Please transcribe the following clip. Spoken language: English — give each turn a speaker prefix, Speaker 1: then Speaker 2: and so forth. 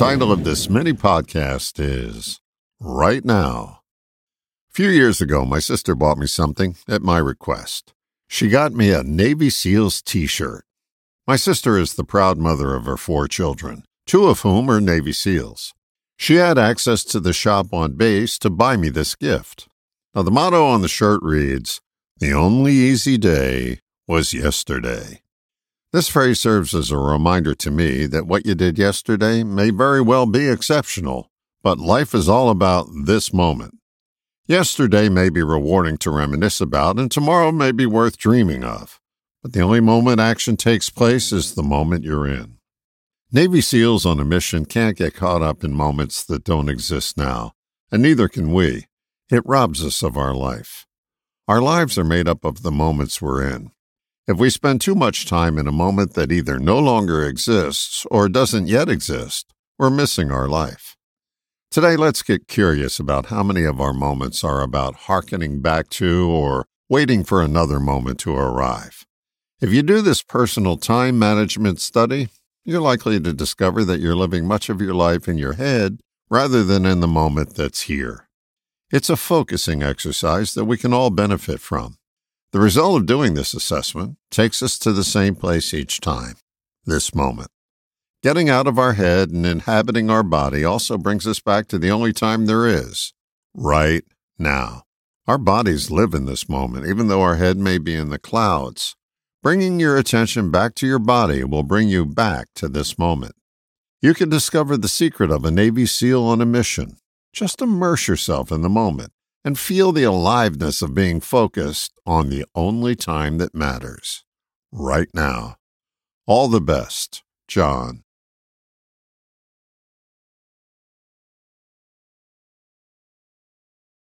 Speaker 1: title of this mini podcast is Right Now. A few years ago, my sister bought me something at my request. She got me a Navy SEALs t shirt. My sister is the proud mother of her four children, two of whom are Navy SEALs. She had access to the shop on base to buy me this gift. Now, the motto on the shirt reads, The only easy day was yesterday. This phrase serves as a reminder to me that what you did yesterday may very well be exceptional, but life is all about this moment. Yesterday may be rewarding to reminisce about, and tomorrow may be worth dreaming of. But the only moment action takes place is the moment you're in. Navy SEALs on a mission can't get caught up in moments that don't exist now, and neither can we. It robs us of our life. Our lives are made up of the moments we're in. If we spend too much time in a moment that either no longer exists or doesn't yet exist, we're missing our life. Today, let's get curious about how many of our moments are about hearkening back to or waiting for another moment to arrive. If you do this personal time management study, you're likely to discover that you're living much of your life in your head rather than in the moment that's here. It's a focusing exercise that we can all benefit from. The result of doing this assessment takes us to the same place each time this moment. Getting out of our head and inhabiting our body also brings us back to the only time there is right now. Our bodies live in this moment, even though our head may be in the clouds. Bringing your attention back to your body will bring you back to this moment. You can discover the secret of a Navy SEAL on a mission. Just immerse yourself in the moment and feel the aliveness of being focused on the only time that matters right now. All the best, John.